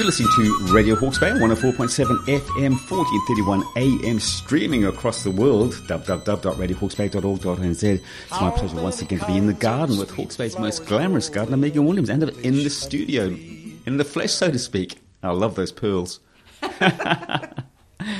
You're listening to Radio Hawke's Bay, 104.7 FM, 1431 AM, streaming across the world, www.radiohawksbay.org.nz. It's my pleasure once again to be in the garden with Hawke's Bay's most glamorous gardener, Megan Williams, and in the studio, in the flesh, so to speak. I love those pearls.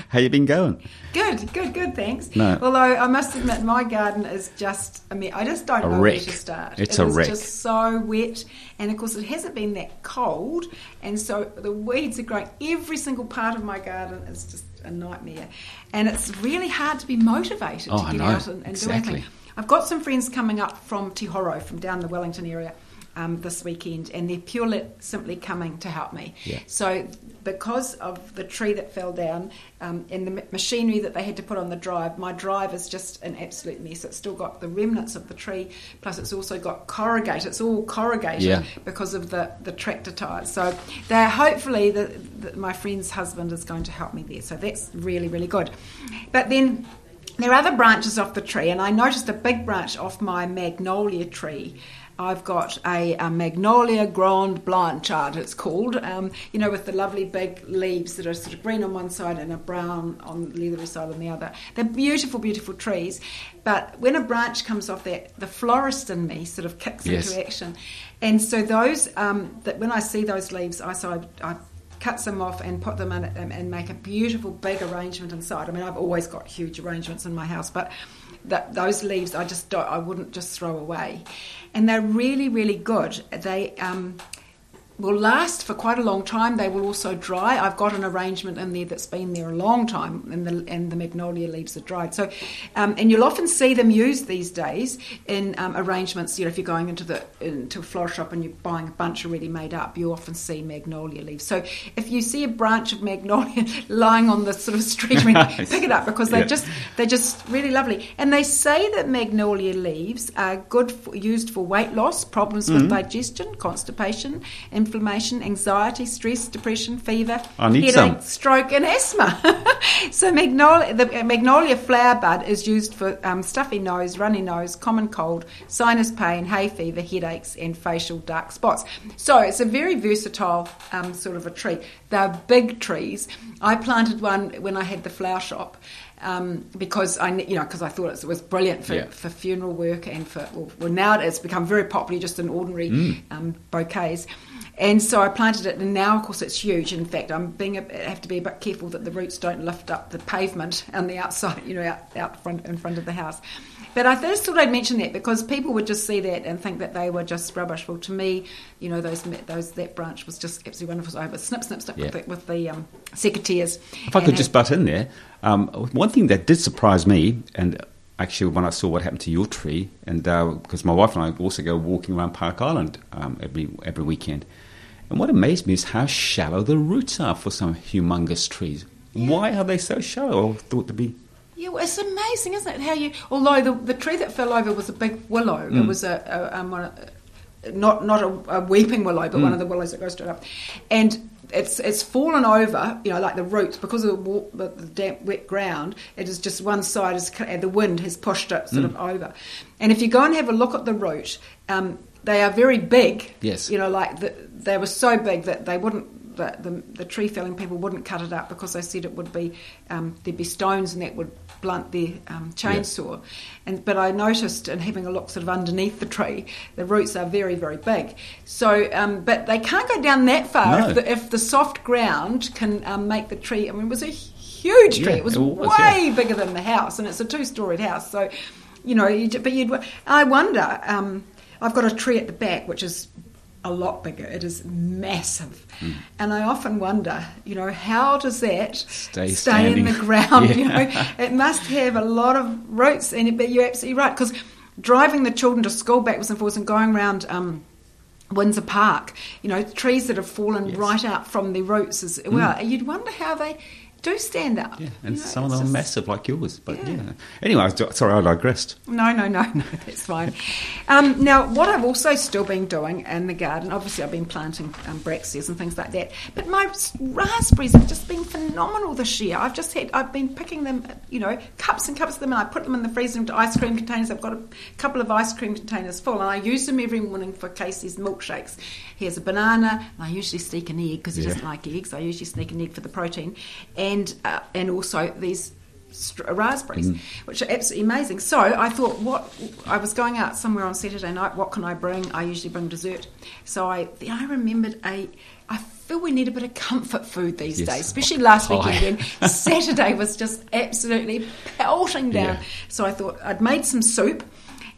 How you been going? Good, good, good. Thanks. No. Although I must admit, my garden is just. I mean, I just don't A know wreck. where to start. It's It a wreck. just so wet, and of course, it hasn't been that cold, and so the weeds are growing. Every single part of my garden is just a nightmare, and it's really hard to be motivated Oh, to get out and, and do anything. I've got some friends coming up from Te Horo, from down the Wellington area. Um, this weekend, and they're purely simply coming to help me. Yeah. So, because of the tree that fell down um, and the machinery that they had to put on the drive, my drive is just an absolute mess. It's still got the remnants of the tree, plus it's also got corrugated. It's all corrugated Yeah. because of the, the tractor tires. So, they're hopefully the, the, my friend's husband is going to help me there. So that's really really good. But then. There are other branches off the tree, and I noticed a big branch off my magnolia tree. I've got a, a Magnolia Grande Blanchard, it's called, um, you know, with the lovely big leaves that are sort of green on one side and a brown on the other side on the other. They're beautiful, beautiful trees. But when a branch comes off that, the florist in me sort of kicks Yes. into action. And so those, um, that when I see those leaves, I, so I, I cut them off and put them in and, and make a beautiful big arrangement inside. I mean, I've always got huge arrangements in my house, but that, those leaves I just don't, I wouldn't just throw away, and they're really really good. They um, will last for quite a long time. They will also dry. I've got an arrangement in there that's been there a long time, and the and the magnolia leaves are dried. So, um, and you'll often see them used these days in um, arrangements. You know, if you're going into the into a flower shop and you're buying a bunch already made up, you often see magnolia leaves. So, if you see a branch of magnolia lying on the sort of street, mean, pick it up because they're Yeah. just they're just really lovely. And they say that magnolia leaves are good for, used for weight loss, problems Mm-hmm. with digestion, constipation, inflammation, anxiety, stress, depression, fever, headache, some. stroke, and asthma. so magnolia, the magnolia flower bud is used for um, stuffy nose, runny nose, common cold, sinus pain, hay fever, headaches, and facial dark spots. So it's a very versatile um, sort of a tree. They're big trees. I planted one when I had the flower shop. Um, because I, you know, because I thought it was brilliant for, Yeah. for funeral work and for well, well now it's become very popular just in ordinary Mm. um, bouquets. And so I planted it, and now, of course, it's huge. In fact, I'm being a, I have to be a bit careful that the roots don't lift up the pavement on the outside, you know, out, out front in front of the house. But I just thought I'd mention that because people would just see that and think that they were just rubbish. Well, to me, you know, those those that branch was just absolutely wonderful. So I was snip, snip, snip Yeah. with the, with the um, secateurs. If I could just butt in there, um, one thing that did surprise me, and actually when I saw what happened to your tree, and because my wife and I also go walking around Park Island um, every every weekend, and what amazed me is how shallow the roots are for some humongous trees. Why are they so shallow? I thought to be Yeah, well, it's amazing, isn't it? How you, although the, the tree that fell over was a big willow, Mm. it was a, a, um, of- not not a, a weeping willow, but Mm. one of the willows that goes straight up, and it's it's fallen over, you know, like the roots because of the, the the damp, wet ground. It is just one side is the wind has pushed it Mm. sort of over, and if you go and have a look at the root, um, they are very big. Yes. you know, like the, they were so big that they wouldn't. The, the, the tree felling people wouldn't cut it up because they said it would be um, there'd be stones and that would blunt their um, chainsaw. And but I noticed in having a look sort of underneath the tree, the roots are very very big. So um, but they can't go down that far No. if, the, if the soft ground can um, make the tree. I mean, it was a huge tree. Yeah, it was it was, way yeah. bigger than the house, and it's a two-storied house. So you know, you, but you'd. I wonder. I've got a tree at the back which is a lot bigger. It is massive, Hmm. and I often wonder, you know, how does that Stay stay in the ground? You know, it must have a lot of roots. And it but you're absolutely right because driving the children to school backwards and forwards and going around. Um, Windsor Park, you know, trees that have fallen Yes. right out from the roots as well. You'd wonder how they do stand up. Yeah, and You know, some of them are massive like yours. But yeah. Yeah. Anyway, sorry, I digressed. No, no, no, no, that's fine. Um, now, what I've also still been doing in the garden, obviously, I've been planting um, and things like that, but my raspberries have just been phenomenal this year. I've just had, I've been picking them, you know, cups and cups of them, and I put them in the freezer into ice cream containers. I've got a couple of ice cream containers full, and I use them every morning for Casey's milkshakes. He has a banana, and I usually sneak an egg because he Yeah. doesn't like eggs. I usually sneak an egg for the protein, and uh, and also these raspberries, which are absolutely amazing. So I thought, what I was going out somewhere on Saturday night. What can I bring? I usually bring dessert. So I I remembered a. I feel we need a bit of comfort food these Yes. days, especially last Pie. weekend when Saturday was just absolutely pelting down. Yeah. So I thought I'd made some soup.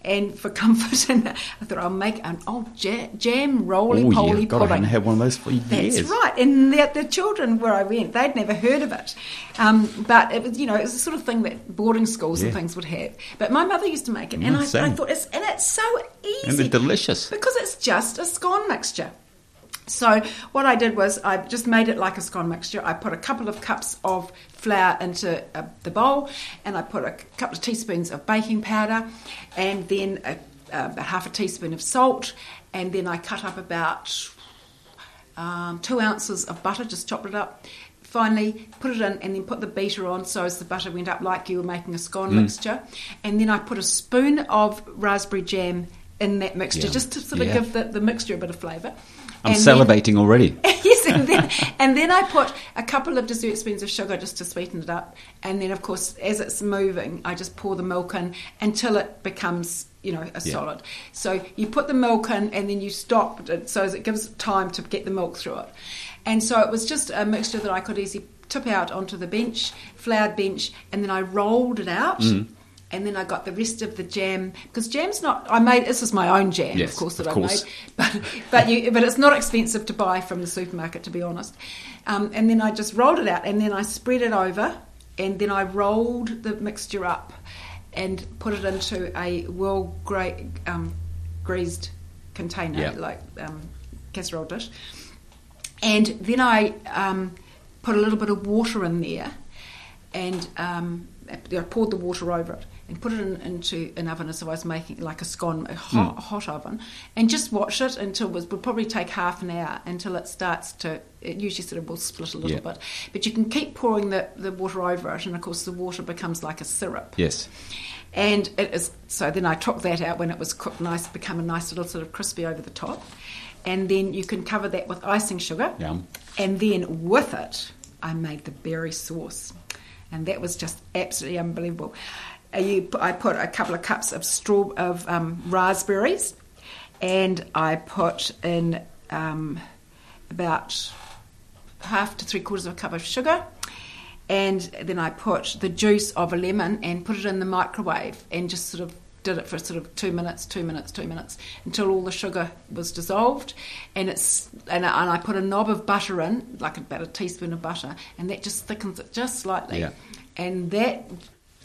And for comfort, and I thought I'll make an old jam, jam roly Oh, poly yeah. God, I pudding. haven't had one of those for years. That's right. And the, the children where I went, they'd never heard of it. Um, but it was, you know, it was the sort of thing that boarding schools and things would have. But my mother used to make it, and I, Mm. I thought, it's, and it's so easy. And they're delicious. Because it's just a scone mixture. So what I did was I just made it like a scone mixture. I put a couple of cups of flour into uh, the bowl, and I put a couple of teaspoons of baking powder, and then a, uh, about half a teaspoon of salt, and then I cut up about um, two ounces of butter, just chopped it up. Finally, put it in and then put the beater on so as the butter went up like you were making a scone Mm. mixture. And then I put a spoon of raspberry jam in that mixture Yeah. just to sort of Yeah. give the, the mixture a bit of flavour. I'm And then- salivating already. yes, and then, and then I put a couple of dessert spoons of sugar just to sweeten it up. And then, of course, as it's moving, I just pour the milk in until it becomes, you know, a Yeah. solid. So you put the milk in and then you stop it so as it gives time to get the milk through it. And so it was just a mixture that I could easily tip out onto the bench, floured bench, and then I rolled it out. Mm. And then I got the rest of the jam because jam's not. I made this is my own jam, Yes, of course, that of I course. made but but you but it's not expensive to buy from the supermarket to be honest. Um, and then I just rolled it out, and then I spread it over, and then I rolled the mixture up, and put it into a well um, greased container, Yeah. like um, casserole dish. And then I um, put a little bit of water in there, and um, I poured the water over it and put it in, into an oven as if I was making like a scone, a hot, hmm. hot oven, and just watch it until it was, would probably take half an hour until it starts to. It usually sort of will split a little Yeah. bit, but you can keep pouring the, the water over it, and of course the water becomes like a syrup. Yes. And it is so. Then I took that out when it was cooked nice, become a nice little sort of crispy over the top, and then you can cover that with icing sugar. Yum. And then with it, I made the berry sauce, and that was just absolutely unbelievable. Uh, You, I put a couple of cups of straw of um, raspberries, and I put in um, about half to three quarters of a cup of sugar. And then I put the juice of a lemon and put it in the microwave and just sort of did it for sort of two minutes, two minutes, two minutes until all the sugar was dissolved. And it's and I, and I put a knob of butter in, like about a teaspoon of butter, and that just thickens it just slightly. Yeah. And that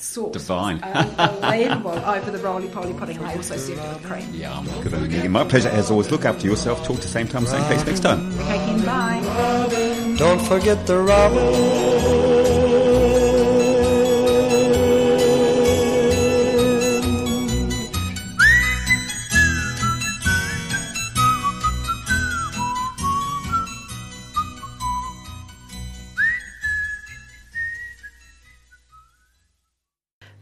sauce was Divine. Uh, uh, unbelievable over oh, the roly poly pudding. And I also served it with cream. Yum. Good on you, Megan. My pleasure as always. Look after yourself. Talk to the same time, same place next time. Okay, Ken, bye. Don't forget the robin.